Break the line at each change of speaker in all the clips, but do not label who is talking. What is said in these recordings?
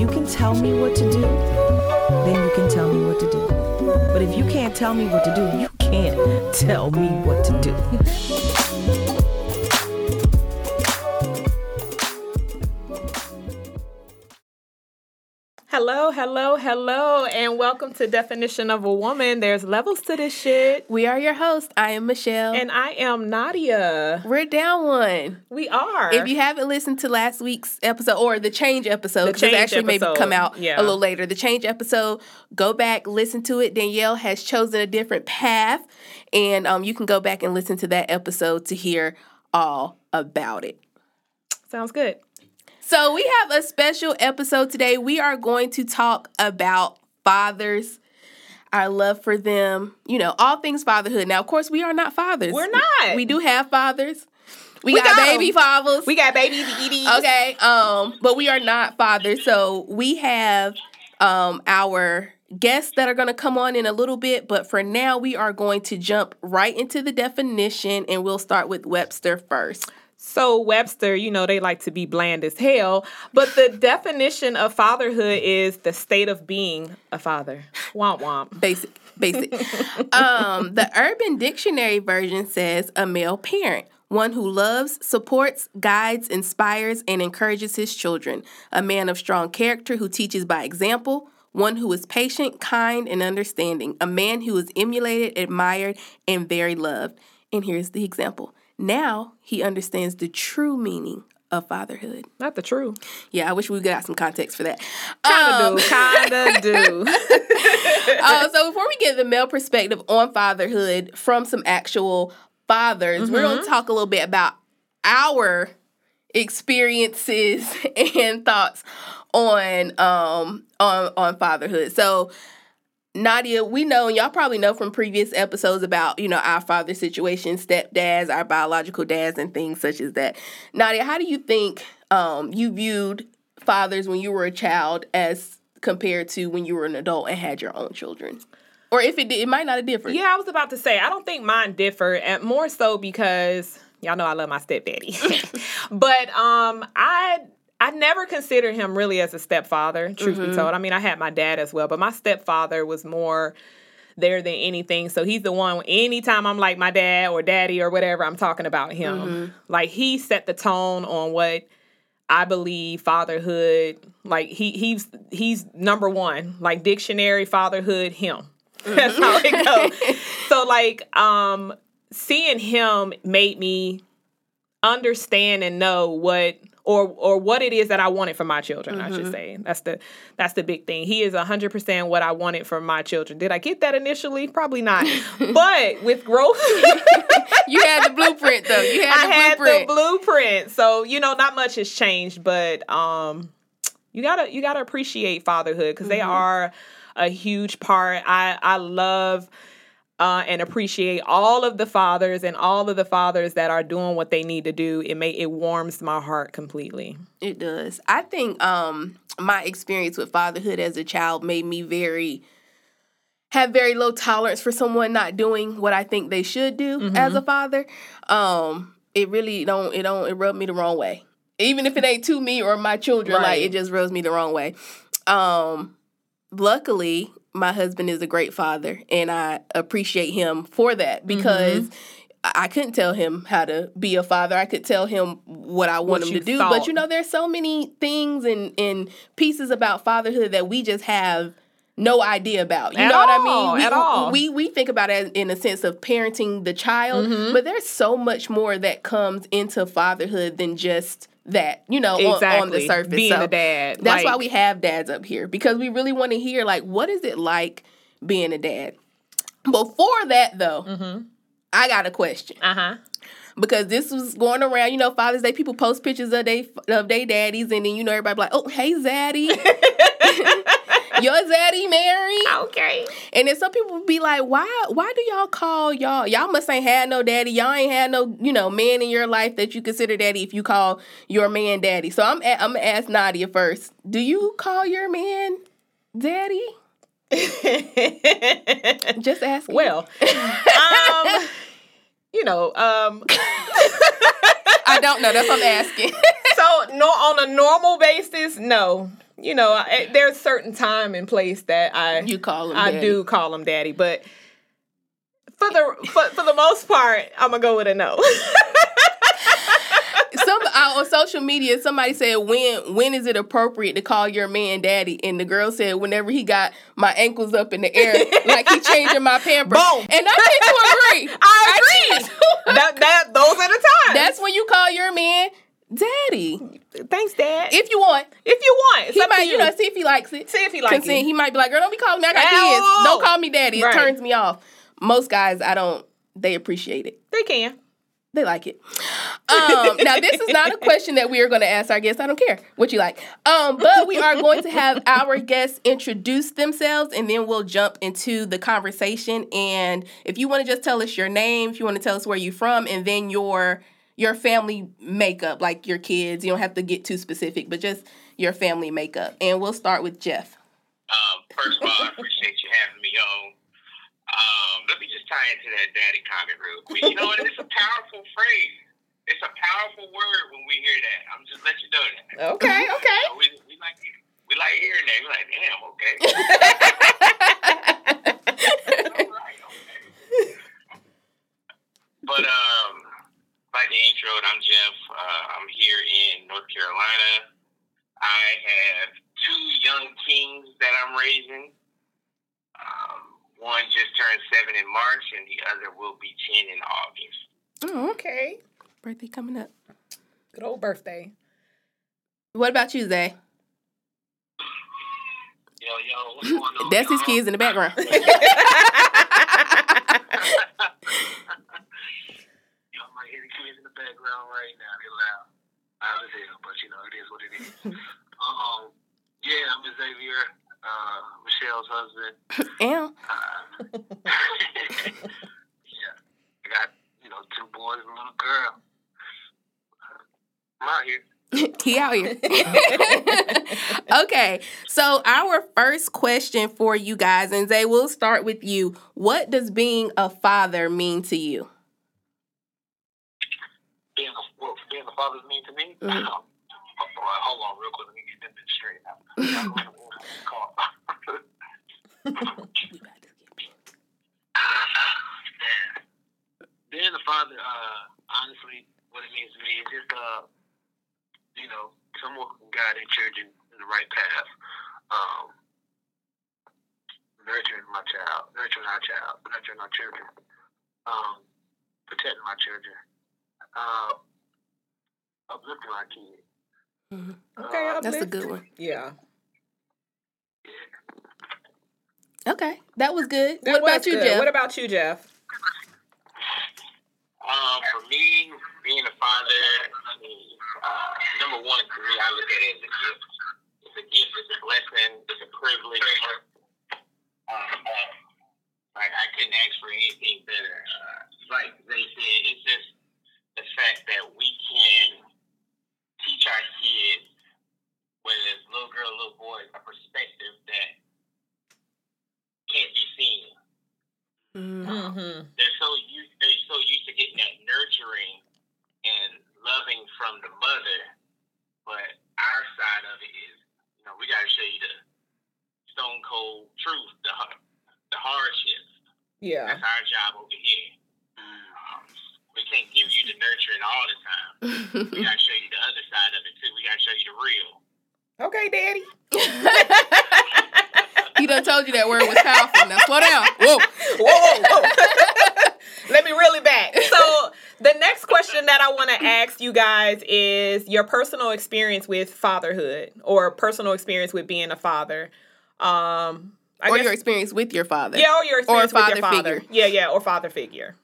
you can tell me what to do, then you can tell me what to do. But if you can't tell me what to do, you can't tell me what to do.
Hello, hello, hello, and welcome to Definition of a Woman. There's levels to this shit.
We are your host. I am Michelle.
And I am Nadia.
We're down one.
We are.
If you haven't listened to last week's episode or the change episode, because actually maybe come out
yeah.
a little later. The change episode, go back, listen to it. Danielle has chosen a different path, and um, you can go back and listen to that episode to hear all about it.
Sounds good.
So we have a special episode today. We are going to talk about fathers, our love for them, you know, all things fatherhood. Now, of course, we are not fathers.
We're not.
We do have fathers. We,
We
got,
got
baby fathers.
We got baby Edie.
okay, um, but we are not fathers. So we have um our guests that are going to come on in a little bit, but for now we are going to jump right into the definition and we'll start with Webster first.
So Webster, you know, they like to be bland as hell, but the definition of fatherhood is the state of being a father. Womp womp.
basic basic. Um the urban dictionary version says a male parent one who loves supports guides inspires and encourages his children. A man of strong character who teaches by example one who is patient kind and understanding. A man who is emulated admired and very loved. And here's the example now he understands the true meaning of fatherhood
Not the true.
yeah i wish we got some context for that
Kinda
Um,
do. Kinda do.
uh, so before we get the male perspective on fatherhood from some actual fathers, we're going to talk a little bit about our experiences and thoughts on um on on fatherhood. So Nadia, we know, and y'all probably know from previous episodes about, you know, our father situation, stepdads, our biological dads, and things such as that. Nadia, how do you think um, you viewed fathers when you were a child as compared to when you were an adult and had your own children? Or if it did, it might not have differed.
Yeah, I was about to say, I don't think mine differed, and more so because y'all know I love my stepdaddy. but um, I I never considered him really as a stepfather, truth be mm-hmm. told. I mean, I had my dad as well, but my stepfather was more there than anything. So he's the one anytime I'm like my dad or daddy or whatever, I'm talking about him. Mm-hmm. Like he set the tone on what I believe fatherhood, like he he's he's number one, like dictionary fatherhood, him. That's how it goes. Mm-hmm. so like um seeing him made me understand and know what or or what it is that I wanted for my children, I should say. That's the that's the big thing. He is 100% what I wanted for my children. Did I get that initially? Probably not. but with growth
You had the blueprint, though. You had
I
the
had
blueprint.
the blueprint. So, you know, not much has changed, but um you got to you got to appreciate fatherhood because
Mm-hmm.
they are a huge part. I I love uh, and appreciate all of the fathers and all of the fathers that are doing what they need to do. It may it warms my heart completely.
It does. I think um my experience with fatherhood as a child made me very have very low tolerance for someone not doing what I think they should do as a father. Um it really don't it don't it rubbed me the wrong way. Even if it ain't to me or my children, like it just rubs me the wrong way. Um luckily my husband is a great father and I appreciate him for that mm-hmm. because I I couldn't tell him how to be a father. I could tell him what I want
What
him to do.
thought.
But you know, there's so many things and, and pieces about fatherhood that we just have no idea about. You
At
know what I mean? We,
at all.
we we think about it in a sense of parenting the child,
Mm-hmm.
but there's so much more that comes into fatherhood than just that. You know, on, on the surface.
Being
So
a dad.
That's why we have dads up here because we really want to hear like what is it like being a dad. Before that, though,
Mm-hmm.
I got a question
Uh-huh.
because this was going around. You know, Father's Day, people post pictures of they of their daddies, and then you know everybody be like, "Oh, hey, Zaddy, your daddy married."
Okay.
And then some people be like, "Why? Why do y'all call y'all? Y'all must ain't had no daddy. Y'all ain't had no you know man in your life that you consider daddy. If you call your man daddy, so I'm a- I'm gonna ask Nadia first. Do you call your man daddy? Just ask.
well, um, you know, um,
I don't know. That's what I'm asking.
so no, on a normal basis, no. You know, I, there's certain time and place that I
You call him
I
daddy.
do call him daddy, but for the for, for the most part, I'm gonna go with a no.
Some uh, on social media, somebody said, "When when is it appropriate to call your man daddy?" And the girl said, "Whenever he got my ankles up in the air, like he changing my pamper."
Boom.
And I tend to agree.
I agree.
to-
that that those are the times.
That's when you call your man daddy.
thanks, Dad. If,
you want, If
you want, it's
he might, you. know, see if he likes it.
see if he likes
Consent.
it.
He might be like, "Girl, don't be calling me. I got kids. Don't call me daddy. It turns me off." Most guys, I don't. They appreciate it.
They can.
They like it. Um, now, this is not a question that we are going to ask our guests. I don't care what you like. Um, but we are going to have our guests introduce themselves, and then we'll jump into the conversation. And if you want to just tell us your name, if you want to tell us where you're from, and then your your family makeup, like your kids, you don't have to get too specific, but just your family makeup. And we'll start with Jeff.
Um, first of all, I appreciate you having me on. Um, let me just tie into that daddy comment real quick. You know what? It's a powerful phrase. It's a powerful word when we hear that. I'm just let you know that.
Okay, okay.
You know, we, we like we like hearing that. We're like, damn, okay. All right, okay. But um, like the intro, I'm Jeff. Uh, I'm here in North Carolina. I have two young kings that I'm raising. Um, one just turned seven in March, and the other will be ten in August.
Oh,
Okay.
birthday coming up.
Good old birthday.
What about you, Zay?
Yo, yo, what's going on?
That's his kids in the background.
Yo, I might hear the kids in the background right now. They're loud. Loud as hell, but you know, it is what it is. um, yeah, I'm Xavier, uh, Michelle's husband. Uh, yeah, I got, you know, two boys and a little girl. I'm out here.
he out here. okay, so our first question for you guys, and Zay, we'll start with you. What does being a father mean to you?
Being a, what being a father's mean to me?
Mhm.
Oh, boy, hold on real quick. Let me get them bitches straight out. being a father, uh, honestly, what it means to me is just, uh, you know, someone who can guide their children in the right path. Um, nurturing my child, nurturing our child, nurturing our children, um, protecting my children, uh, uplifting our kids.
Okay,
Uh,
That's a
uplift.
Good one.
Yeah.
Okay, that was good.
That
what about you,
good.
Jeff?
What about you, Jeff?
Um, for me, being a father, I mean, uh, number one, to me, I look at it as a gift. It's a gift, it's a blessing, it's a privilege. Um, like, I couldn't ask for anything better. Uh, like they said, it's just the fact that we can teach our kids, whether it's little girl, little boy, a perspective that can't be seen
Mm.
Mm-hmm.
they're so used they're so used to getting that nurturing and loving from the mother, but our side of it is, you know, we got to show you the stone cold truth, the har- the hardships.
Yeah.
That's our job over here. Um, we can't give you the nurturing all the time. We got to show you the other side of it too. We got to show you the real.
Okay, Daddy.
he done told you that word was powerful. Now slow down. Whoa.
Whoa, whoa, whoa. Let me reel it back. So the next question that I want to ask you guys is your personal experience with fatherhood or personal experience with being a father. Um, I
or
guess-
your experience with your father.
yeah, or your experience with your
father
father.
figure.
Yeah, yeah, or father figure.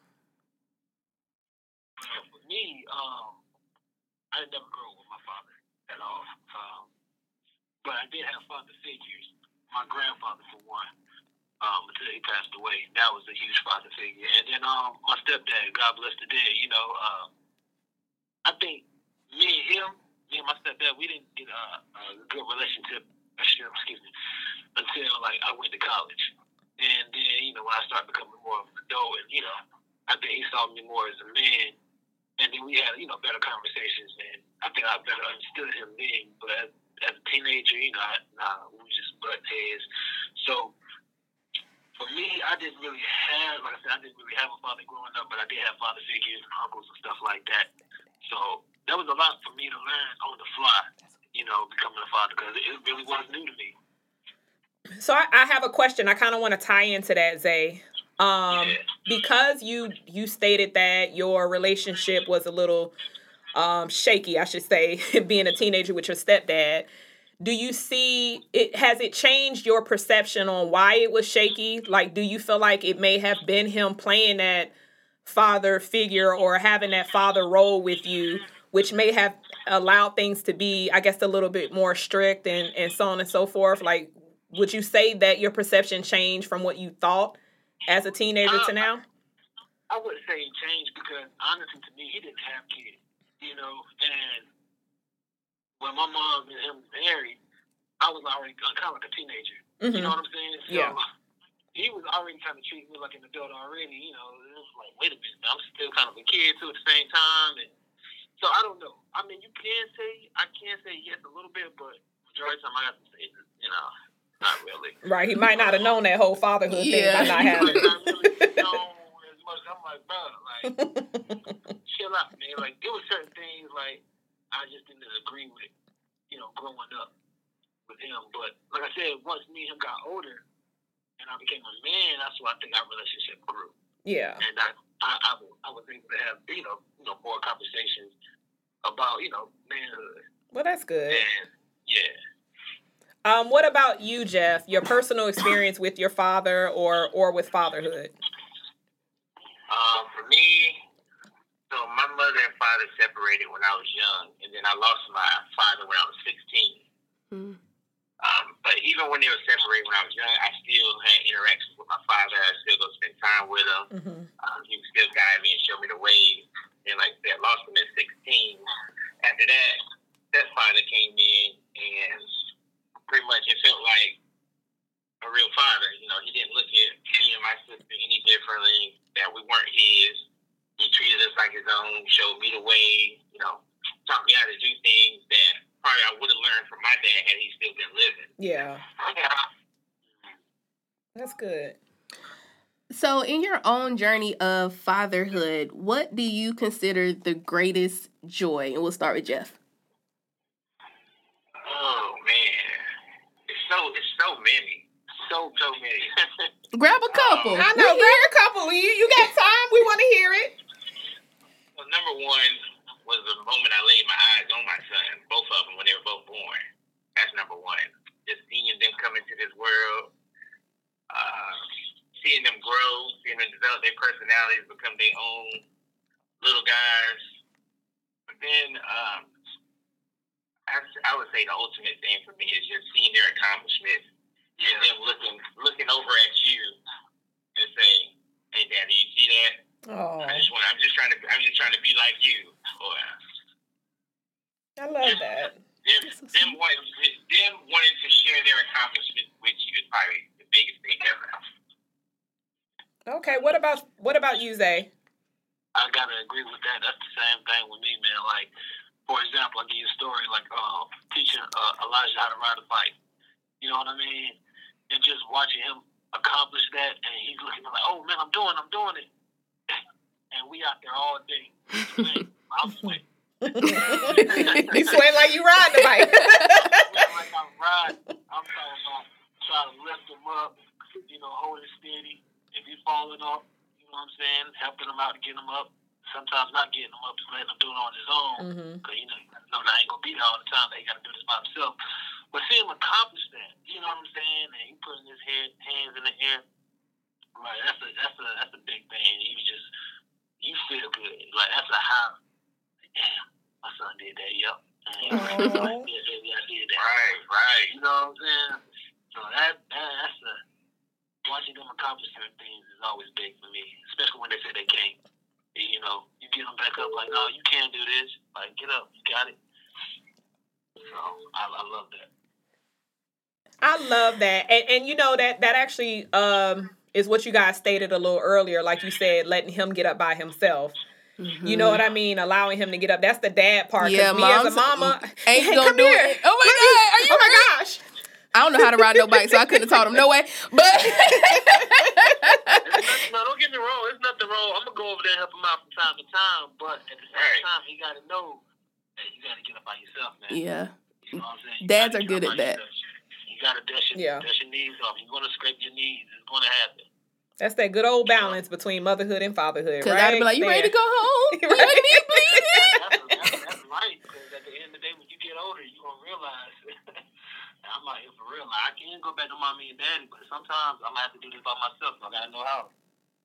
For me, um, I didn't never grow up with my father at all. Um, but I did have father figures. My grandfather, for one, um, until he passed away, that was a huge father figure. And then um, my stepdad, God bless the dead. You know, um, I think me and him, me and my stepdad, we didn't get a, a good relationship. Excuse me, until like I went to college. And then, you know, when I started becoming more of an adult, and you know, I think he saw me more as a man and then we had you know better conversations and I think I better understood him then. But as a teenager, you know, I, nah, we just butt heads. So for me, I didn't really have, like I said, I didn't really have a father growing up, but I did have father figures and uncles and stuff like that. So that was a lot for me to learn on the fly, you know, becoming a father because it really was new to me.
So I, I have a question. I kind of want to tie into that, Zay. Um,
Yeah.
because you you stated that your relationship was a little um, shaky, I should say, being a teenager with your stepdad. Do you see it? Has it changed your perception on why it was shaky? Like, do you feel like it may have been him playing that father figure or having that father role with you, which may have allowed things to be, I guess, a little bit more strict and and so on and so forth? Like, would you say that your perception changed from what you thought as a teenager to
Uh,
now?
I wouldn't say it changed because honestly, to me, he didn't have kids, you know. And when my mom and him married, I was already kind of like a teenager. You
Mhm.
know what I'm saying? So
Yeah.
he was already kind of treating me like an adult already. You know, it was like, wait a minute, I'm still kind of a kid too at the same time. And so I don't know. I mean, you can say I can say yes a little bit, but majority of the time I have to say, you know, not really.
Right. He might not have known that whole fatherhood
Yeah.
thing by not
He might not really know as much. I'm like, bro, like chill out, man. Like there were certain things like I just didn't agree with, you know, growing up with him. But like I said, once me and him got older and I became a man, that's when I think our relationship grew.
Yeah.
And I, I, I, was- I was able to have, you know, you know, more conversations about, you know, manhood.
Well, that's good.
And yeah.
Um, what about you, Jeff? Your personal experience with your father or or with fatherhood?
Um, for me, so my mother and father separated when I was young, and then I lost my father when I was 16.
Mm.
Um, but even when they were separated when I was young, I still had interactions with my father. I still go spend time with him.
Mm-hmm.
Um, he would still guide me and show me the way. And like that, lost him at 16. After that, stepfather came in, and pretty much it felt like a real father. You know, he didn't look at me and my sister any differently. That we weren't his. He treated us like his own. Showed me the way. You know, taught me how to do things that probably I would have learned from my dad had he still been living.
Yeah, that's good.
So, in your own journey of fatherhood, what do you consider the greatest joy? And we'll start with Jeff.
Oh man, it's so it's so many, so so many.
Grab a couple.
I know. Grab a couple. You you got time? We want to hear it.
well, number one was the moment I laid my eyes on my son, both of them when they were both born. That's number one. Just seeing them come into this world, uh, seeing them grow, seeing them develop their personalities, become their own little guys. But then, um, I, I would say the ultimate thing for me is just seeing their accomplishments and them looking looking over at you and saying, "Hey, Daddy, you see that?
Oh,
I just want. I'm just trying to. I'm just trying to be like you." Or
I love that.
them, them, wanting, them wanting to share their accomplishments with you is probably the biggest thing ever.
Okay. What about what about you, Zay?
I gotta agree with that. That's the same thing with me, man. Like, for example, I'll give you a story like uh, teaching uh, Elijah how to ride a bike. You know what I mean? And just watching him accomplish that, and he's looking like, "Oh man, I'm doing, I'm doing it." And we out there all day. I'm sweating.
you sweat like you ride the bike.
Like I'm riding. I'm talking about trying to lift him up, you know, hold it steady. If he's falling off, you know what I'm saying, helping him out to get him up. Sometimes not getting him up, just letting him do it on his own.
hmm
you know, know I ain't gonna be there all the time. He got to do this by himself. But see him accomplish that, you know what I'm saying? And he putting his head, hands in the air. Right, that's a that's a that's a big thing. You just you feel good. Like that's a high. Damn, my son did that. Yep.
Aw.
yeah, yeah, yeah, I did that. Right, right. You know what I'm saying? So that, that that's a watching them accomplish certain things is always big for me, especially when they say they can't. You know, you get them back up like, no, you can't do this. Like, get up, you got it. So I, I love that.
I love that, and and you know that that actually um is what you guys stated a little earlier, like you said, letting him get up by himself. You know what I mm-hmm. mean? Allowing him to get up. That's the dad part.
Yeah,
me as a mama
ain't
hey,
gonna
come
do
here.
it. Oh my
Let me-
God, are you
Oh my
really-
gosh.
I don't know how to ride no bike, so I couldn't have taught him no way. But
no, don't get me wrong. It's nothing wrong. I'm gonna go over there and help him out from time to time, but at the same time, he gotta know that you gotta get up by yourself, man.
yeah,
You know what I'm saying? You
Dads are good at that.
yourself. You gotta dust your,
Yeah.
dust your knees off. You're gonna scrape your knees. It's gonna happen.
That's that good old balance between motherhood and fatherhood,
because
right?
I'd be like, "You ready to go home? You
Right.
ain't need bleeding."
That's, that's, that's right. Because at the end of the day, when you get older, you're gonna realize I'm out here for real. Like, I can't go back to mommy and daddy, but sometimes I'm gonna have to do this by myself. So I gotta know how.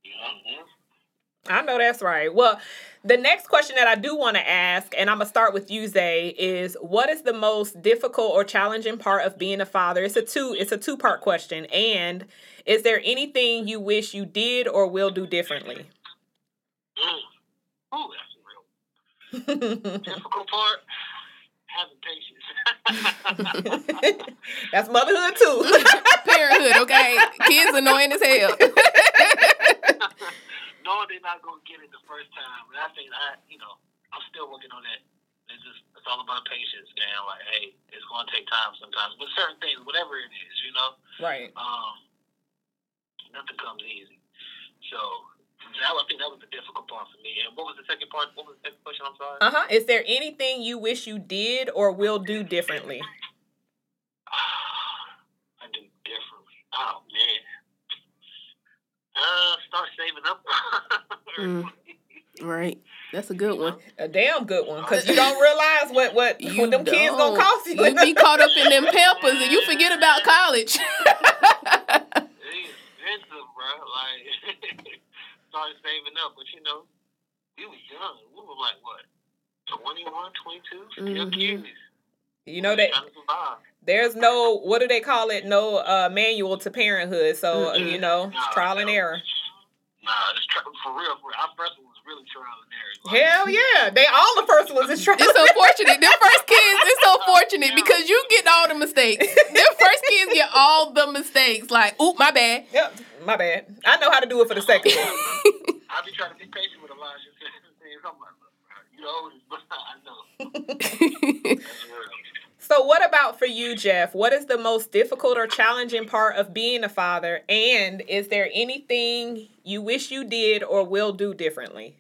You know?
I know that's right. Well, the next question that I do want to ask, and I'm gonna start with you, Zay, is what is the most difficult or challenging part of being a father? It's a two. It's a two part question. And is there anything you wish you did or will do differently?
Mm. Ooh, that's real difficult part. Having patience.
that's motherhood too.
Parenthood, okay? Kids annoying as hell.
Knowing they're not gonna get it the first time, but I think I, you know, I'm still working on that. It's just it's all about patience, man. Like, hey, it's gonna take time sometimes, but certain things, whatever it is, you know,
right.
um, nothing comes easy. So that, I think that was the difficult part for me. And what was the second part? What was the second question? I'm sorry.
Uh huh. Is there anything you wish you did or will do differently?
I do differently. Oh man. Uh, start saving up.
Mm. right, that's a good one.
A damn good one, because you don't realize what what
You
what them kids gonna cost you.
You be caught up in them pampers and you forget about college.
It's expensive, bro. Like, started saving up, but you know, we was young. We were like what, 21, 22, still
Mhm.
kids.
you know that
Trying to survive.
there's no what do they call it? No uh, manual to parenthood. So
Mm-mm.
you know, it's
Nah,
trial and
no.
error.
Nah, it's tr- for real. For real. Our first one was really trial and error. Like,
Hell yeah, they all the first ones is trial.
It's unfortunate. Them first kids, it's unfortunate because you get all the mistakes. Their first kids get all the mistakes. Like, oop, my bad.
Yep, my bad. I know how to do it for the second one.
I be trying to be patient with Elijah. saying something like, you know, but I know. That's real.
So, what about for you, Jeff? What is the most difficult or challenging part of being a father? And is there anything you wish you did or will do differently?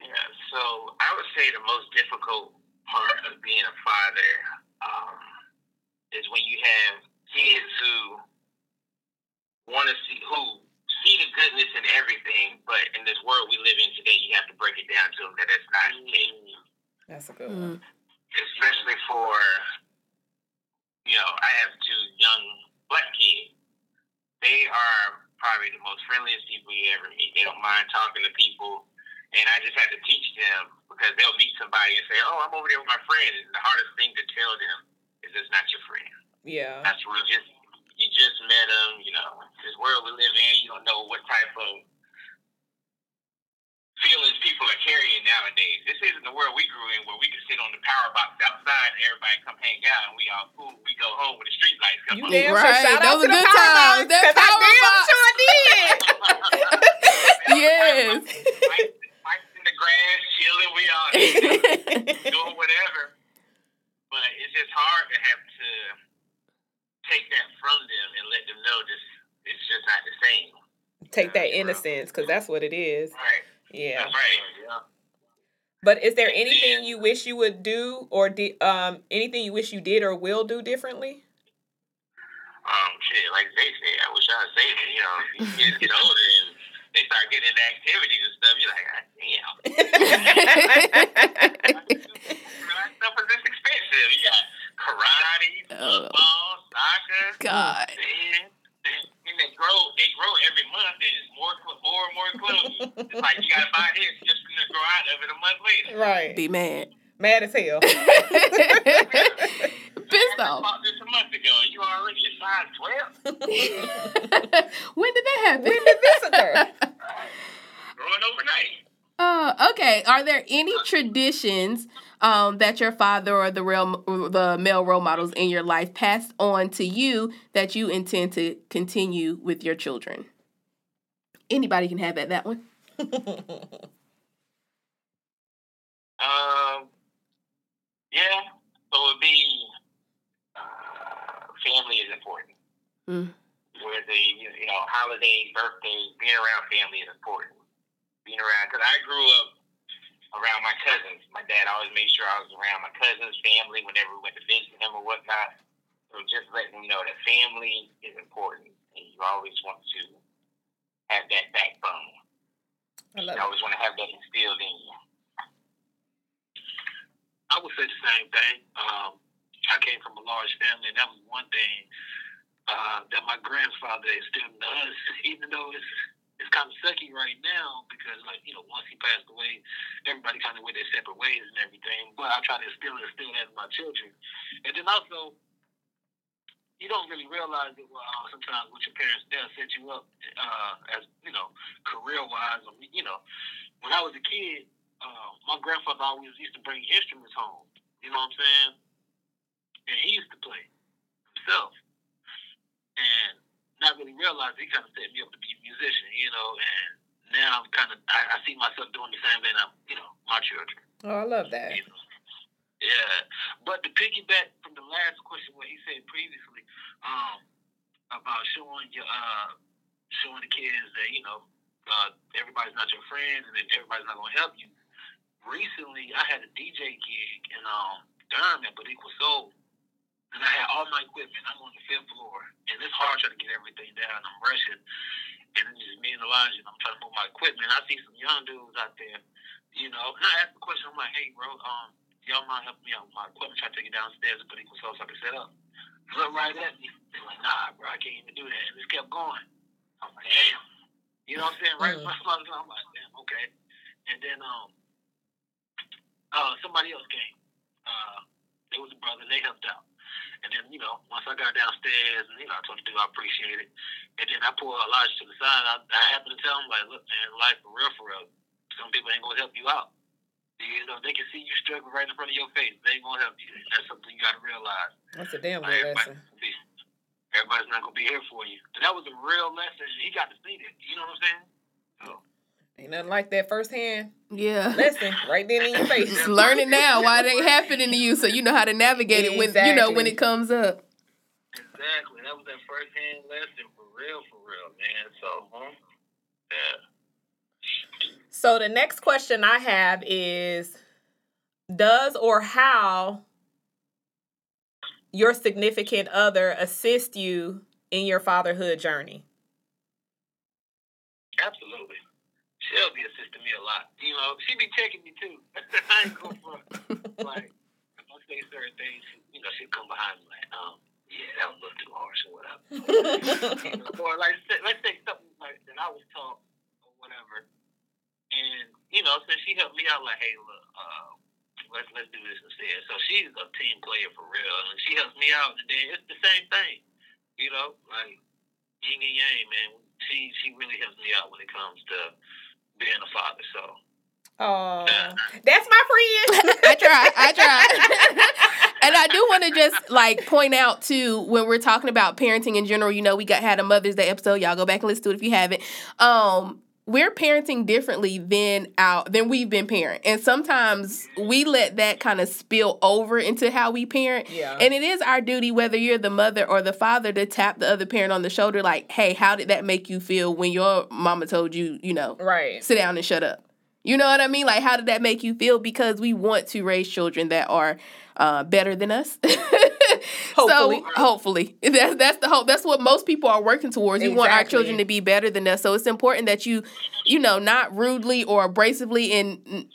Yeah, so I would say the most difficult part of being a father um, is when you have kids who want to see who see the goodness in everything, but in this world we live in today, you have to break it down to them that that's not the case.
That's a good one.
Mm,
Especially for you know, I have two young black kids. They are probably the most friendliest people you ever meet. They don't mind talking to people. And I just had to teach them because they'll meet somebody and say, "Oh, I'm over there with my friend." And the hardest thing to tell them is it's not your friend.
Yeah.
That's real. Just you just met them. You know, this world we live in, you don't know what type of feelings people are carrying nowadays. This isn't the world we grew in where we could sit on the power box outside and everybody come hang out and we all cool. We go home when the street lights come
You
on.
damn
Right,
sure shout out
those
to
are
the
good
power
times.
box,
That
'cause
power
damn
box.
sure did.
Yes.
Fight- in the grass, chilling. We all doing whatever. But it's just hard to have to take that from them and let them know this it's just not the same.
Take that innocence, because that's what it is.
Right.
Yeah.
That's right.
Yeah.
But is there anything you wish you would do, or di- um, anything you wish you did or will do differently?
Um, shit, like they say, I wish I was saving. You know, these kids get older and they start getting into activities and stuff. You're like, God damn, stuff is just expensive. You got karate,
Oh.
football, soccer.
God.
And, and they grow, they grow every month, and it's more, more and more clothes. it's like you gotta buy this just to grow out of it a month later.
right.
Be mad.
Mad as hell.
Pissed
I
off.
bought this a month ago. and You already a size twelve.
when did that happen?
When did this occur?
Growing overnight.
Uh, okay. Are there any traditions um, that your father or the real the male role models in your life passed on to you that you intend to continue with your children? Anybody can have that. That one.
Um, yeah. So it'd be uh, family is important.
Mm.
Whether you know holidays, birthdays, being around family is important. Being around because I grew up around my cousins. My dad always made sure I was around my cousins' family whenever we went to visit them or whatnot. So just letting them know that family is important, and you always want to have that backbone.
I love
You always want to have that instilled in you.
I would say the same thing. Um, I came from a large family, and that was one thing uh, that my grandfather instilled in us. Even though it's it's kind of sucky right now because, like you know, once he passed away, everybody kind of went their separate ways and everything. But I try to instill instill that in my children, and then also. You don't really realize it well, uh, sometimes with your parents. They'll set you up uh, as you know, career wise. I mean, you know, when I was a kid, uh, my grandfather always used to bring instruments home. You know what I'm saying? And he used to play himself. And not really realize he kind of set me up to be a musician, you know, and now I'm kind of, I, I see myself doing the same thing, I'm, you know, my children.
Oh, I love that.
You know? Yeah. But to piggyback from the last question, what he said previously, um, about showing your, uh, showing the kids that, you know, uh, everybody's not your friend and that everybody's not going to help you recently I had a DJ gig in um Durham at Boricua Soul. And I had all my equipment. I'm on the fifth floor. And it's hard trying to get everything down. I'm rushing. And it's just me and Elijah. And I'm trying to move my equipment. I see some young dudes out there, you know. And I asked the question, I'm like, hey, bro, um, y'all mind helping me out with my equipment? Try to take it downstairs Boricua Soul so I can set up. Look right at me. They're like, nah, bro, I can't even do that. And just kept going. I'm like, damn. You know what I'm saying? Right
Mm.
in my spot. I'm like, damn, okay. And then um uh, somebody else came. Uh, it was a brother, they helped out. And then, you know, once I got downstairs, and, you know, I told the dude I appreciate it. And then I pulled Elijah to the side. I, I happened to tell him, like, look, man, life for real, for real. Some people ain't going to help you out. You know, they can see you struggling right in front of your face. They ain't going to help you. And that's something you got to realize.
That's a damn good
everybody,
lesson.
everybody's not going to be here for you. And that was a real lesson. He got to see that. You know what I'm saying? So,
Ain't nothing like that firsthand
Yeah.
lesson right then in your face.
Just learn it now why it ain't happening to you so you know how to navigate it when you know when it comes up.
exactly. That was that first hand lesson for real, for real, man. So, huh? Yeah.
So the next question I have is does or how your significant other assist you in your fatherhood journey?
Absolutely. Shelby assisted me a lot. You know, she be checking me too. I ain't going for like if I say certain things, she, you know, she'll come behind me like, um, yeah, that was a little too harsh or whatever. You know, or like let's say something like that I was taught or whatever. And, you know, since she helped me out like, hey look, uh, let's let's do this instead. So she's a team player for real. And she helps me out and then it's the same thing. You know, like yin and yang, man. She she really helps me out when it comes to being a father. So
Oh, that's my friend.
I try. I try. and I do want to just like point out too when we're talking about parenting in general. You know, we got had a Mother's Day episode. Y'all go back and listen to it if you haven't. Um, we're parenting differently than out than we've been parent, and sometimes we let that kind of spill over into how we parent.
Yeah.
And it is our duty, whether you're the mother or the father, to tap the other parent on the shoulder, like, "Hey, how did that make you feel when your mama told you, you know,
right.
sit down and shut up. You know what I mean? Like, how did that make you feel? Because we want to raise children that are uh, better than us.
Hopefully.
So hopefully, that's that's the hope. That's what most people are working towards. We want our children to be better than us. So it's important that you, you know, not rudely or abrasively, and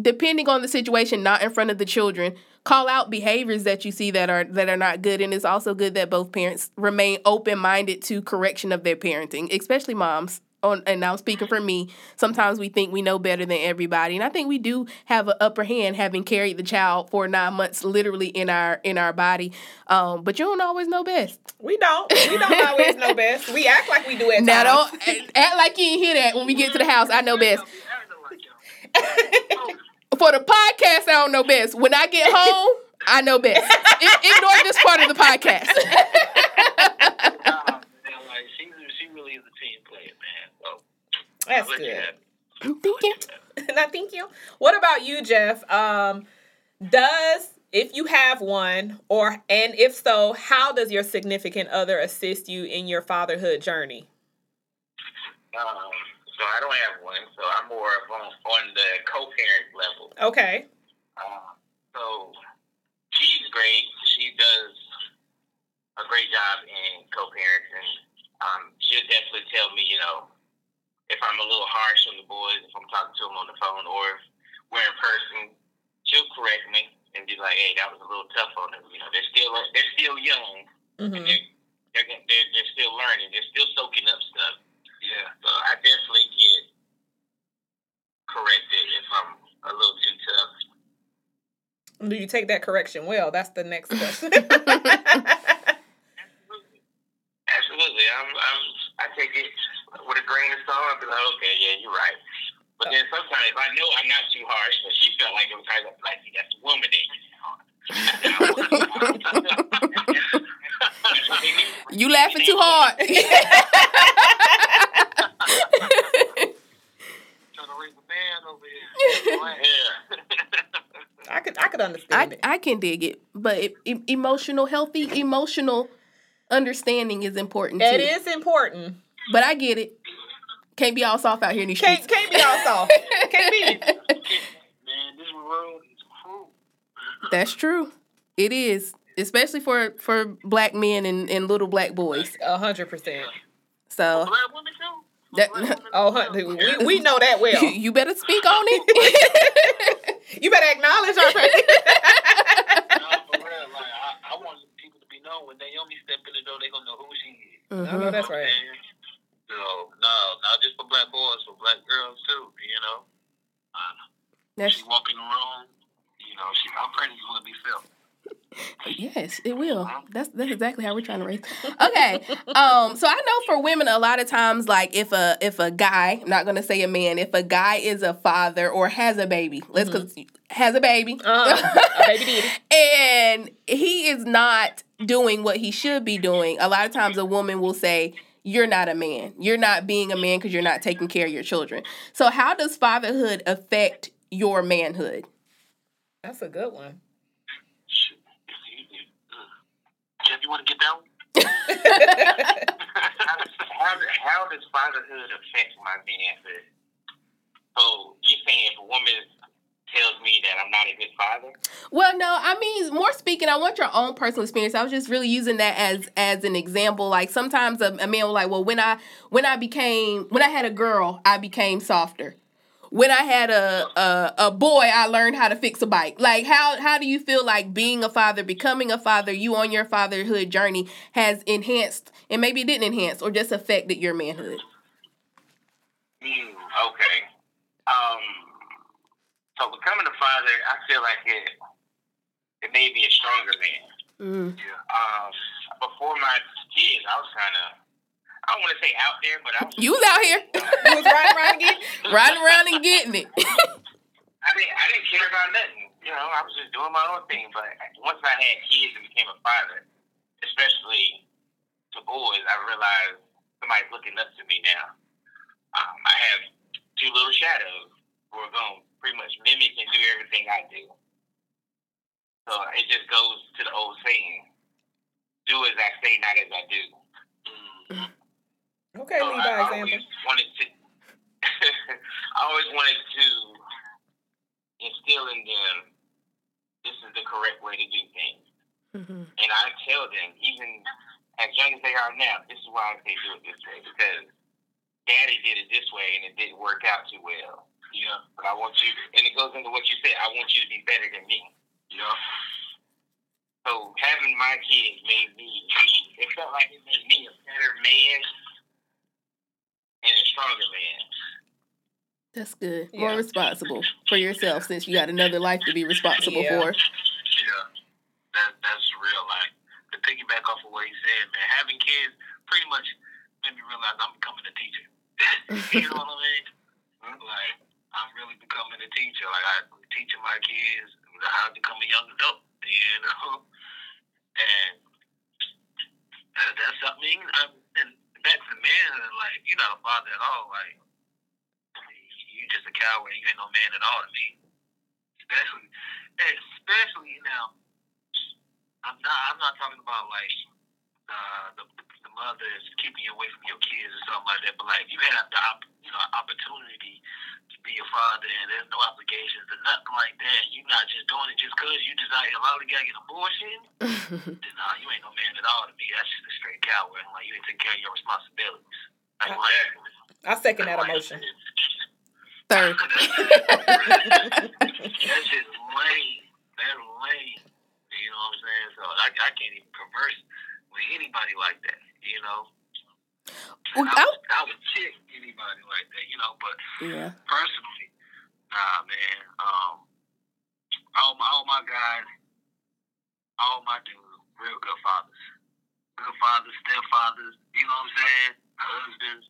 depending on the situation, not in front of the children. Call out behaviors that you see that are that are not good, and it's also good that both parents remain open minded to correction of their parenting, especially moms. On, and I'm speaking for me. Sometimes we think we know better than everybody, and I think we do have an upper hand, having carried the child for nine months, literally in our in our body. Um, but you don't always know best.
We don't. We don't always know best. We act like we do at
Now
times.
don't act like you didn't hear that when we get to the house. I know best.
I know like y'all.
For the podcast, I don't know best. When I get home, I know best. I- ignore this part of the podcast.
Nah, man, like she she really is a team player, man. So
That's
I'll let you
good.
Thank you.
no, thank you. What about you, Jeff? Um, does if you have one, or and if so, how does your significant other assist you in your fatherhood journey?
Um, so I don't have one, so I'm more of on, on the co-parent level.
Okay.
Uh, so she's great. She does a great job in co-parenting. Um, she'll definitely tell me, you know, if I'm a little harsh on the boys, if I'm talking to them on the phone, or if we're in person, she'll correct me and be like, "Hey, that was a little tough on them." You know, they're still they're still young.
Mm-hmm.
They're, they're, they're, they're still learning. They're still soaking up stuff. Yeah. So I definitely get corrected if I'm a little too tough.
Do you take that correction well? That's the next question.
Absolutely. Absolutely. I'm, I'm, I take it with a grain of salt. I'll be like, okay, yeah, you're right. But then sometimes I know I'm not too harsh, but she felt like it was hard, I'm like, see, that's the woman that you
You laughing too hard.
Trying to raise a man over here.
Yeah.
I could I could
I,
understand it.
I can dig it, but emotional, healthy, emotional understanding is important too.
It is important.
But I get it. Can't be all soft out here in these
Can't
streets.
can't be all soft. Can't be.
Man, this world is cruel.
That's true. It is, especially for for black men and, and little black boys.
A hundred percent.
So
Black women too.
that
Oh, hun- we, we know that well.
you, you better speak on it.
You better acknowledge our
Nah, for real. Like, I, I want people to be known when Naomi step in the door, they gonna know who she is.
I know that's right.
And, you know, no, not just for black boys, for black girls too. You know, uh, she walk in the room. You know, she her presence will be felt.
Yes, it will. That's that's exactly how we're trying to raise. Okay. Um, so I know for women a lot of times like if a if a guy, I'm not gonna say a man, if a guy is a father or has a baby, let's cause has a baby.
Uh, a baby
and he is not doing what he should be doing. A lot of times a woman will say, You're not a man. You're not being a man because you're not taking care of your children. So how does fatherhood affect your manhood?
That's a good one.
Jeff, you want to get down?
how, does, how, does- how does fatherhood affect my manhood? So you're saying if a woman tells me that I'm not a good father?
Well, no, I mean, more speaking, I want your own personal experience. I was just really using that as as an example. Like sometimes a, a man will like, well, when I when I became when I had a girl, I became softer. When I had a, a a boy, I learned how to fix a bike. Like how how do you feel like being a father, becoming a father, you on your fatherhood journey has enhanced and maybe it didn't enhance or just affected your manhood?
Mm, okay. Um, so becoming a father, I feel like it it made me a stronger man.
Mm.
Um, before my kids, I was kind of I don't want to say out there, but I was
You was out here
You was riding around again?
riding around and getting it.
I didn't I didn't care about nothing. You know, I was just doing my own thing. But once I had kids and became a father, especially to boys, I realized somebody's looking up to me now. Um, I have two little shadows who are going to pretty much mimic and do everything I do. So it just goes to the old saying, do as I say, not as I do.
Okay,
So
lead
I
by
always
example.
wanted to. I always wanted to instill in them this is the correct way to do things,
Mhm.
and I tell them even as young as they are now, this is why they do it this way because Daddy did it this way and it didn't work out too well. Yeah, but I want you, and it goes into what you said. I want you to be better than me. Yeah. So having my kids made me. It felt like it made me a better man and a stronger man.
That's good.
Yeah.
More responsible for yourself since you got another life to be responsible
Yeah.
for.
Yeah, that that's real. Like to piggyback off of what he said, man, having kids pretty much made me realize I'm becoming a teacher. you know what I mean? Like I'm really becoming a teacher. Like I'm teaching my kids how to become a young adult. You know, and that, that's something. I'm, and back to manhood, like you're not a father at all. Like you just a coward. You ain't no man at all to me. Especially, especially now. I'm not. I'm not talking about like uh, the the mother is keeping you away from your kids or something like that. But like you have the op- you know opportunity to be a father and there's no obligations or nothing like that. You're not just doing it just because you desire to allow the guy get abortion. then nah, you ain't no man at all to me. That's just a straight coward. And, like you ain't take care of your responsibilities. That's what.
I second that emotion.
Third.
That's just lame. That's lame. You know what I'm saying? So I, I can't even converse with anybody like that. You know.
Well,
I, would, I would chick anybody like that. You know, but
yeah.
personally, nah, man. Um, all my all my guys, all my dudes, real good fathers, good fathers, stepfathers. You know what I'm saying? Husbands.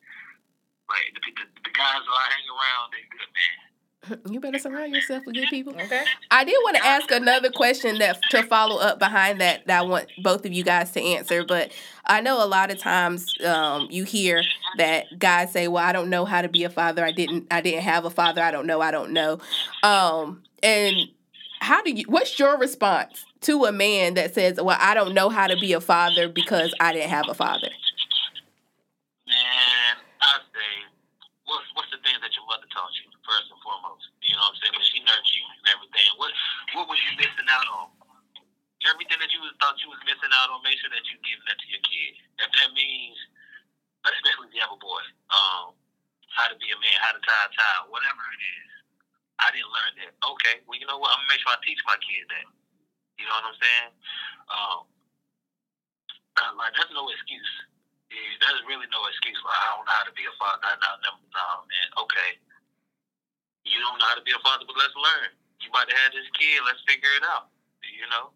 Like the, the, the guys that I hang around, they good, man.
You better surround yourself with good people.
Okay.
I did want to ask another question that to follow up behind that that I want both of you guys to answer. But I know a lot of times um, you hear that guys say, "Well, I don't know how to be a father. I didn't. I didn't have a father. I don't know. I don't know." Um, and how do you? What's your response to a man that says, "Well, I don't know how to be a father because I didn't have a father"?
Man, I say, what's what's the things that your mother taught you first and foremost? You know what I'm saying? When she nurtured you and everything, what was you missing out on? Everything that you thought you was missing out on, make sure that you give that to your kid. If that means, especially if you have a boy, um, how to be a man, how to tie a tie, whatever it is. I didn't learn that. Okay, well, you know what? I'm gonna make sure I teach my kids that. You know what I'm saying? Um, uh, like that's no excuse. There's really no excuse. Like, I don't know how to be a father. I know, never, no, man. Okay. You don't know how to be a father, but let's learn. You about to have this kid. Let's figure it out. You know?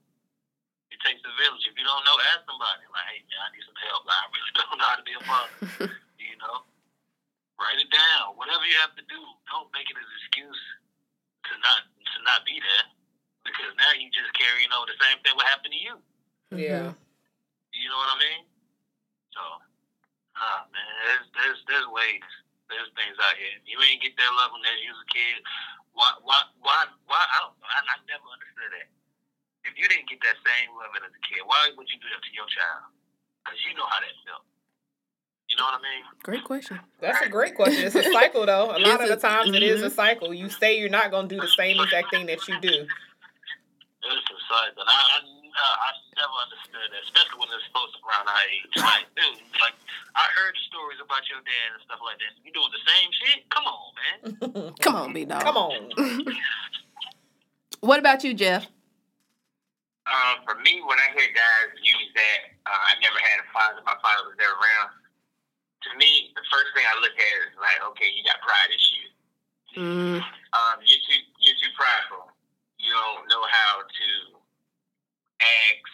It takes a village. If you don't know, ask somebody. Like, hey, man, I need some help. I really don't know how to be a father. you know? Write it down. Whatever you have to do, don't make it an excuse to not to not be there. Because now you just carrying over the same thing what happened to you.
Yeah.
You know what I mean? So, ah, man, there's there's there's ways, there's things out here. You ain't get that love when you was a kid. Why why why why? I don't. I, I never understood that. If you didn't get that same love as a kid, why would you do that to your child? Because you know how that felt. You know what I mean?
Great question.
That's a great question. It's a cycle, though. A lot of the times it is a mm-hmm. cycle. You say you're not going to do the same exact thing that you do.
It's a cycle. I, I, I never understood that, especially when it's supposed to around our age. Like, dude, like I heard the stories about your dad and stuff like that. You doing the same shit? Come on, man.
Come on, big dog.
Come on.
What about you, Jeff?
Um, for me, when I hear guys use that, uh, I never had a father. My father was never around. To me, the first thing I look at is like, okay, you got pride issues.
Mm,
Um, you're too you're too prideful. You don't know how to act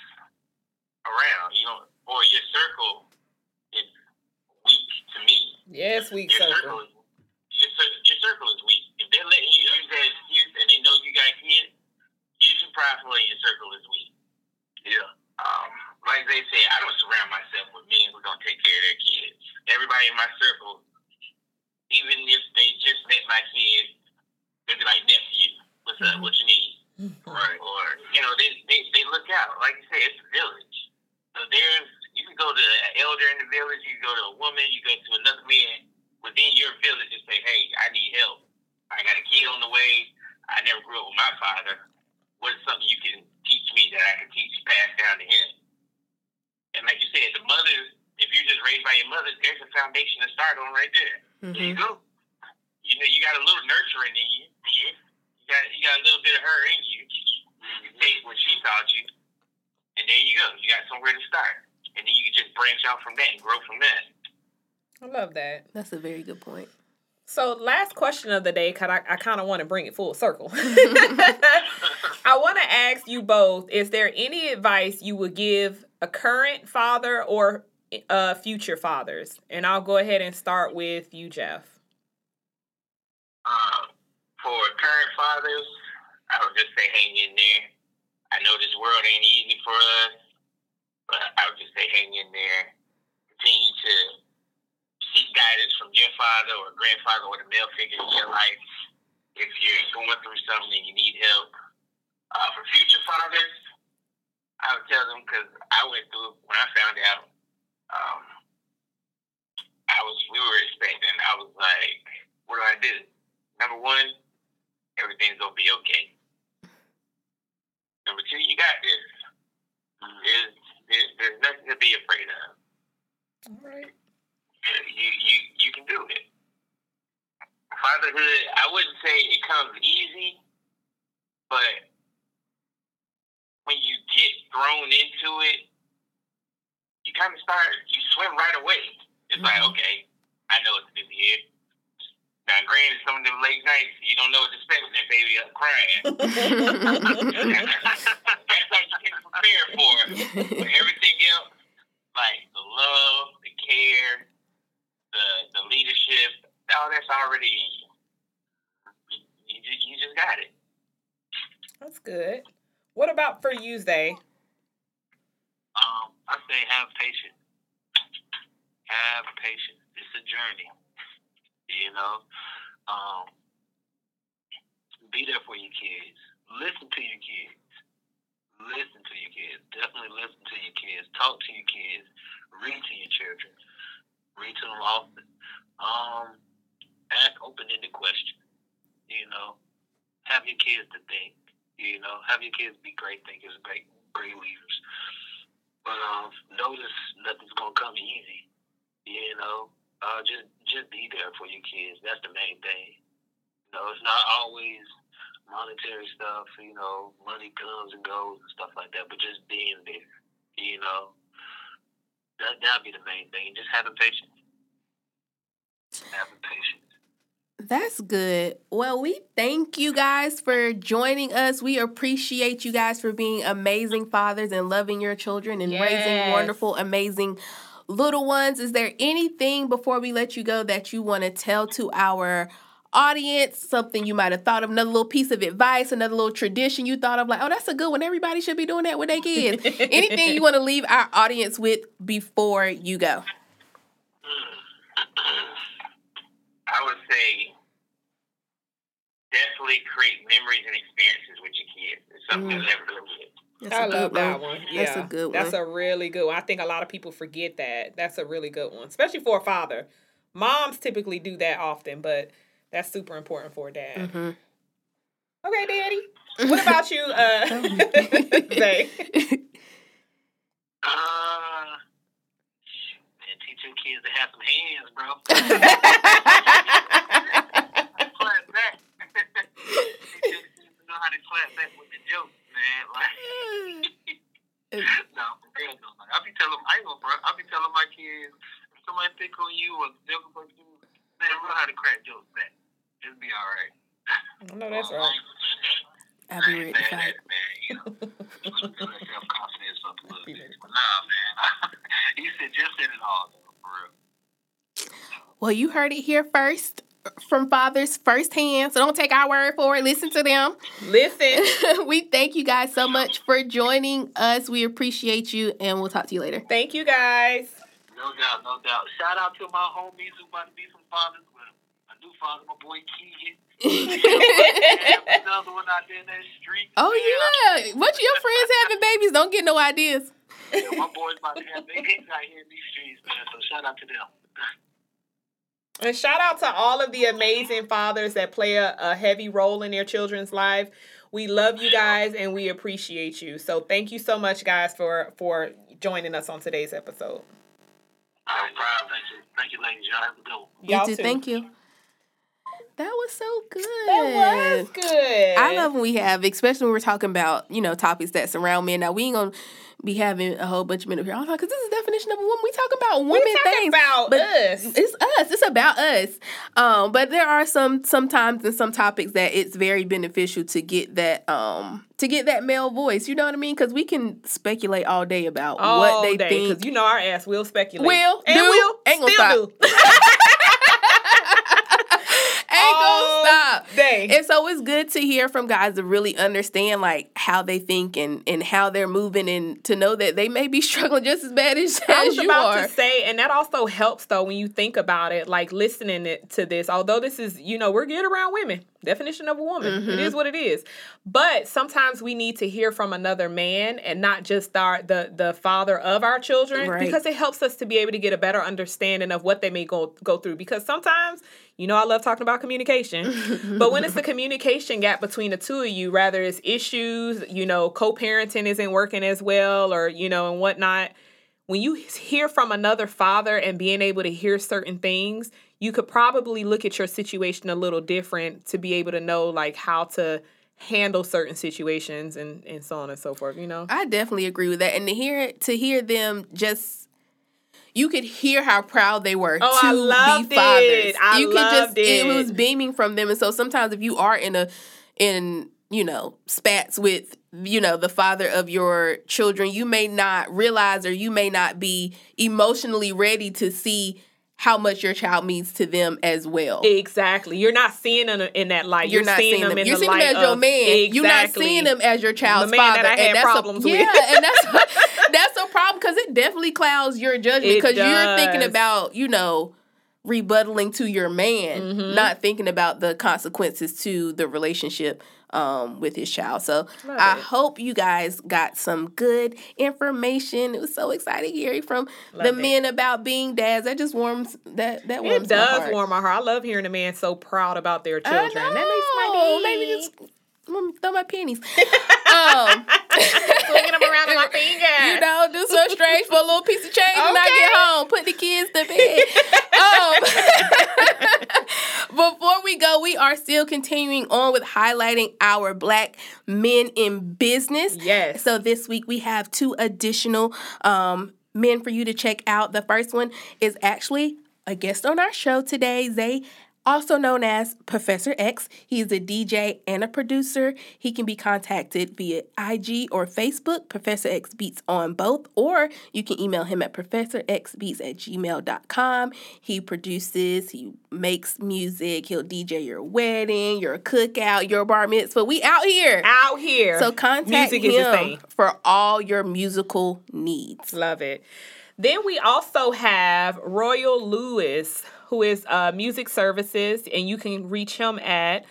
around. You don't, or your circle is weak to me.
Yes, weak
Your
circle.
circle, is, your, your circle is weak. If they're letting you use that excuse and they know you got kids, you're too prideful your circle is weak.
Yeah.
Um, like they say, I don't surround myself with men who don't take care of their kids. Everybody in my circle, even if they just met my kid, they'll be like, nephew, what's up? What you need?
Right.
Or, you know, they, they, they look out. Like you say, it's a village. So there's, you can go to an elder in the village, you can go to a woman, you go to another man within your village and say, hey, I need help. I got a kid on the way. I never grew up with my father. What is something you can teach me that I can teach, pass down to him? And like you said, the mother, if you're just raised by your mother, there's a foundation on right there. There you
mhm.
go. You know, you got a little nurturing in you. You got, you got a little bit of her in you. You take what she taught you, and there you go. You got somewhere to start. And then you can just branch out from that and grow from that.
I love that.
That's a very good point.
So, last question of the day, because I, I kind of want to bring it full circle. I want to ask you both is there any advice you would give a current father or uh, future fathers? And I'll go ahead and start with you, Jeff.
Um, for current fathers, I would just say hang in there. I know this world ain't easy for us, but I would just say hang in there. Continue to seek guidance from your father or grandfather or the male figure in your life. if you're going through something and you need help, uh, for future fathers, I would tell them because I went through when I found out. Um, I was we were expecting. I was like, what do I do? Number one, everything's gonna be okay. Number two, you got this. There's, there's, there's nothing to be afraid of.
All right.
You you you can do it. Fatherhood, I wouldn't say it comes easy, but when you get thrown into it, kind of start you swim right away. It's like okay, I know what to do here. Now, granted, some of them late nights, you don't know what to expect when that baby up crying. That's how you can prepare for. But everything else, like the love, the care, the the leadership, all that's already in you. You, you, just, you just got it.
That's good. What about for you, Zay?
Um, I say have patience. Have patience. It's a journey. You know, um, be there for your kids. Listen to your kids. Listen to your kids. Definitely listen to your kids. Talk to your kids. Read to your children. Read to them often. Um, ask open-ended questions. You know, have your kids to think. You know, have your kids be great thinkers, great, great leaders. But um, notice nothing's gonna come easy. You know, uh, just just be there for your kids. That's the main thing. You know, it's not always monetary stuff. You know, money comes and goes and stuff like that. But just being there. You know, that that'd be the main thing. Just having patience. Having patience.
That's good. Well, we thank you guys for joining us. We appreciate you guys for being amazing fathers and loving your children and raising wonderful, amazing little ones. Is there anything before we let you go that you want to tell to our audience? Something you might have thought of, another little piece of advice, another little tradition you thought of, like, oh, that's a good one. Everybody should be doing that with their kids. anything you want to leave our audience with before you go?
I would say definitely create memories and experiences with your kids. It's something
Mm.
you'll never forget.
That's
I
a
love that
one.
one. Yeah,
That's a good one.
That's a really good one. I think a lot of people forget that. That's a really good one, especially for a father. Moms typically do that often, but that's super important for a dad.
hmm
Okay, Daddy. What about you, uh, Zay?
Uh, man, teach your kids to have some hands, bro. clap back. Teach your kids to know how to clap back with the jokes, man. Like, no, for real though. Like, I be telling, I ain't gonna, bro. I be telling my kids, if somebody pick on you or joke about you, man, learn how to crack jokes back. Just be all right.
I know that's right.
I'll be ready to
Man,
fight.
man, you know, self confidence up a little bit. But nah, man. he said just said it all, though, for real.
Well, you heard it here first from fathers firsthand. So don't take our word for it. Listen to them.
Listen,
we thank you guys so much for joining us. We appreciate you, and we'll talk to you later.
thank you guys.
No doubt, no doubt. Shout out to my homies who about to be some fathers. Well, my new father, my boy Keegan. Another one out there in that street.
oh
man.
yeah, bunch of your friends having babies. Don't get no ideas.
Yeah, my boys about to have babies out here in these streets, man. So shout out to them.
And shout out to all of the amazing fathers that play a, a heavy role in their children's life. We love you guys and we appreciate you. So thank you so much, guys, for for joining us on today's episode.
No problem. Thank you, thank you, ladies. Y'all have a good one.
You
Y'all
too.
too.
Thank you. That was so good.
That was good.
I love when we have, especially when we're talking about, you know, topics that surround men. Now we ain't gonna be having a whole bunch of men up here. I don't know, because this is the definition of a woman. We talk about women
we talking
things.
about
but
us.
It's us. It's about us. Um, but there are some sometimes and some topics that it's very beneficial to get that um to get that male voice. You know what I mean? Because we can speculate all day about
all
what they
day,
think.
because you know our ass will speculate.
Will,
and
do,
will
ain't gonna
still
stop.
day.
And so it's good to hear from guys to really understand like how they think and and how they're moving and to know that they may be struggling just as bad as,
I
as
was
you
about
are.
to say, and that also helps though when you think about it, like listening it, to this. Although this is, you know, we're geared around women. Definition of a woman. It
Mm-hmm.
is what it is. But sometimes we need to hear from another man and not just our the the father of our children
Right.
because it helps us to be able to get a better understanding of what they may go go through. Because sometimes, you know, I love talking about communication, but when it's the communication gap between the two of you, rather it's issues, you know, co-parenting isn't working as well, or you know, and whatnot when you hear from another father and being able to hear certain things, you could probably look at your situation a little different to be able to know like how to handle certain situations and and so on and so forth, you know?
I definitely agree with that. And to hear to hear them just you could hear how proud they were
Oh,
to
I loved
be fathers.
it. I
you could just
loved it.
was beaming from them. And so sometimes if you are in a in you know spats with you know the father of your children, you may not realize or you may not be emotionally ready to see how much your child means to them as well.
Exactly. You're not seeing them in that light.
You're, not seeing them.
in
You're
the
seeing them as your man. You're not seeing them as your child's
The man
father.
that I had
and that's
problems
a,
with.
Yeah, and that's that's a problem because it definitely clouds your judgment because you're thinking about you know rebuttaling to your man,
Mm-hmm.
not thinking about the consequences to the relationship um, with his child. So
Love
I
it.
hope you guys got some good information. It was so exciting hearing from the
it.
men about being dads. That just warms that that warms
It
my
does
heart.
warm my heart. I love hearing a man so proud about their children. That makes my day.
Maybe just let me throw my pennies. um,
swinging them around my finger.
you know, do something strange for a little piece of change when I get home. Put the kids to bed. um, before we go, we are still continuing on with highlighting our black men in business.
Yes.
So this week we have two additional um, men for you to check out. The first one is actually a guest on our show today, Zay. Also known as Professor X. He's a DJ and a producer. He can be contacted via IG or Facebook, Professor X Beats on both, or you can email him at professorxbeats at gmail.com. He produces, he makes music, he'll DJ your wedding, your cookout, your bar mitzvah. We out here.
Out here.
So contact
Music
him for all your musical needs.
Love it. Then we also have Royal Lewis, who is uh, music services, and you can reach him at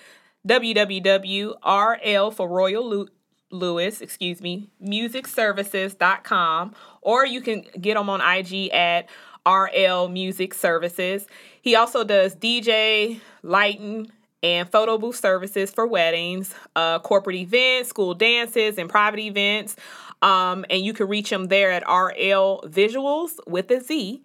www.rl for Royal Lew- Lewis, excuse me, musicservices.com, or you can get him on IG at RL Music Services. He also does DJ, lighting, and photo booth services for weddings, uh, corporate events, school dances, and private events. Um, and you can reach him there at RL Visuals with a Z.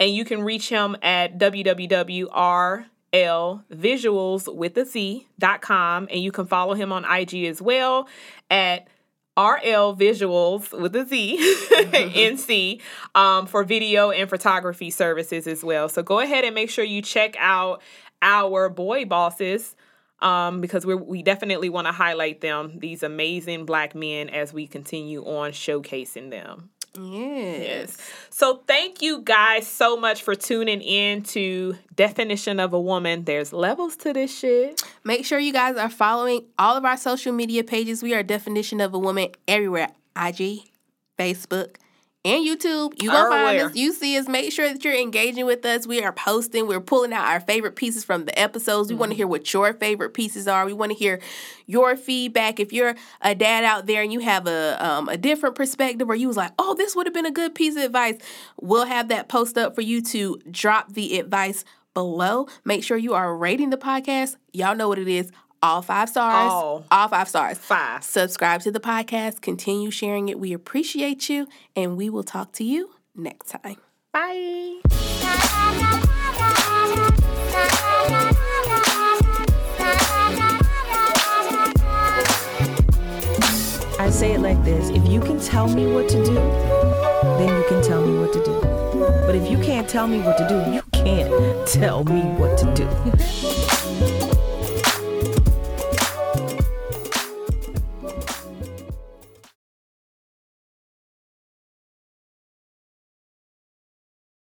And you can reach him at www.rlvisuals with a Z.com. And you can follow him on IG as well at RL Visuals with a Z NC um, for video and photography services as well. So go ahead and make sure you check out our boy bosses um, because we we definitely want to highlight them, these amazing black men, as we continue on showcasing them.
Yes. yes.
So thank you guys so much for tuning in to Definition of a Woman. There's levels to this shit.
Make sure you guys are following all of our social media pages. We are Definition of a Woman everywhere IG, Facebook, and YouTube. You gonna find us. You see us. Make sure that you're engaging with us. We are posting. We're pulling out our favorite pieces from the episodes. We want to hear what your favorite pieces are. We want to hear your feedback. If you're a dad out there and you have a um, a different perspective, or you was like, oh, this would have been a good piece of advice, we'll have that post up for you to drop the advice below. Make sure you are rating the podcast. Y'all know what it is. All five stars.
All.
all five stars.
Five.
Subscribe to the podcast. Continue sharing it. We appreciate you, and we will talk to you next time.
Bye.
I say it like this if you can tell me what to do, then you can tell me what to do. But if you can't tell me what to do, you can't tell me what to do.